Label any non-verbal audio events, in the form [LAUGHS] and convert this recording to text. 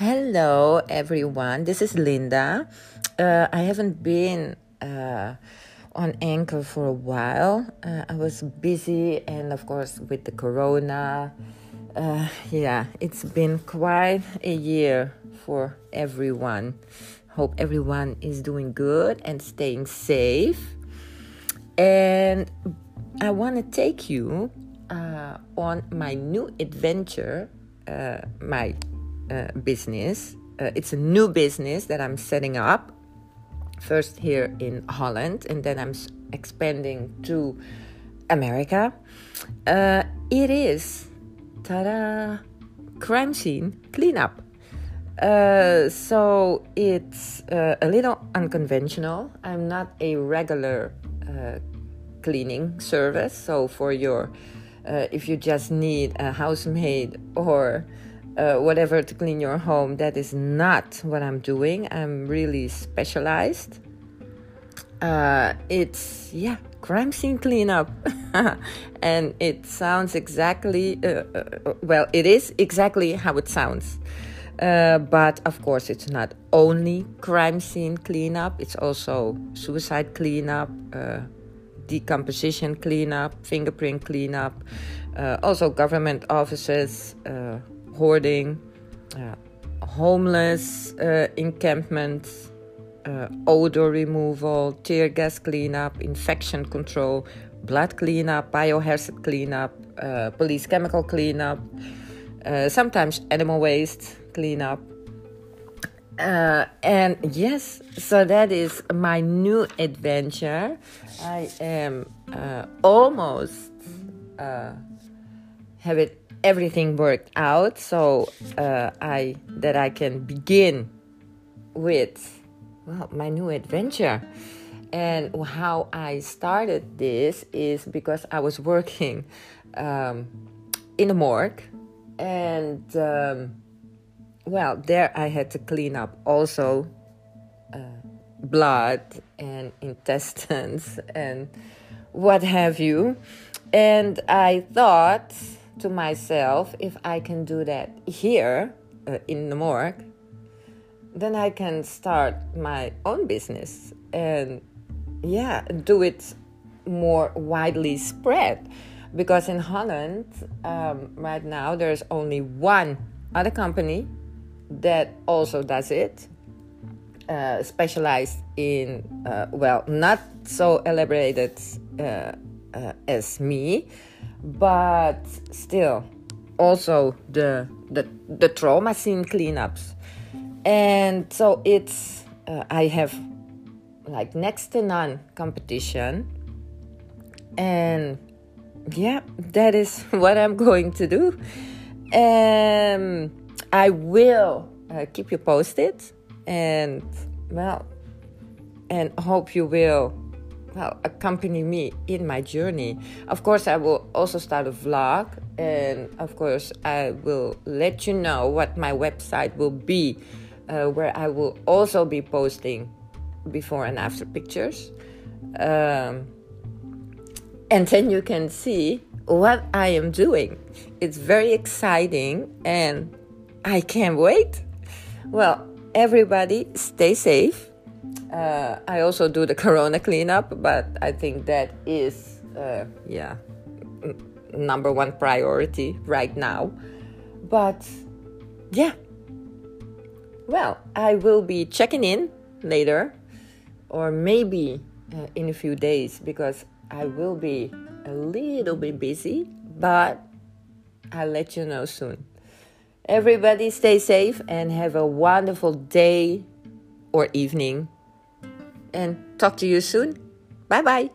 Hello, everyone. This is Linda. Uh, I haven't been uh, on Anchor for a while. Uh, I was busy, and of course, with the corona. Uh, yeah, it's been quite a year for everyone. Hope everyone is doing good and staying safe. And I want to take you uh, on my new adventure, uh, my uh, business. Uh, it's a new business that I'm setting up. First here in Holland, and then I'm expanding to America. Uh, it is, ta-da, crime scene cleanup. Uh, so it's uh, a little unconventional. I'm not a regular uh, cleaning service. So for your, uh, if you just need a housemaid or uh, whatever to clean your home. That is not what I'm doing. I'm really specialized. Uh, it's, yeah, crime scene cleanup. [LAUGHS] and it sounds exactly, uh, uh, well, it is exactly how it sounds. Uh, but of course, it's not only crime scene cleanup, it's also suicide cleanup, uh, decomposition cleanup, fingerprint cleanup, also government offices, hoarding, uh, homeless uh, encampments, uh, odor removal, tear gas cleanup, infection control, blood cleanup, biohazard cleanup, uh, police chemical cleanup, uh, sometimes animal waste cleanup. Uh, and yes, so that is my new adventure. I am almost have it everything worked out so uh, I that I can begin with well my new adventure. And how I started this is because I was working um, in a morgue, and um, well, there I had to clean up also uh, blood and intestines [LAUGHS] and what have you. And I thought to myself if I can do that here uh, in the morgue, then I can start my own business and yeah, do it more widely spread. Because in Holland, um, right now, there's only one other company that also does it, uh, specialized in, uh, well, not so elaborated uh, as me, but still also the the, the trauma scene cleanups. And so it's uh, i have like next to none competition. And yeah that is [LAUGHS] what i'm going to do. Um i will uh, keep you posted. And well and hope you will accompany me in my journey. Of course, I will also start a vlog, and of course, I will let you know what my website will be, uh, where I will also be posting before and after pictures. Um, and then you can see what I am doing. It's very exciting, and I can't wait. Well, everybody, stay safe uh, I also do the [LAUGHS] corona cleanup, but I think that is, uh, yeah, number one priority right now. But yeah, well, I will be checking in later, or maybe uh, in a few days, because I will be a little bit busy, but I'll let you know soon. Everybody stay safe and have a wonderful day or evening and talk to you soon. Bye bye.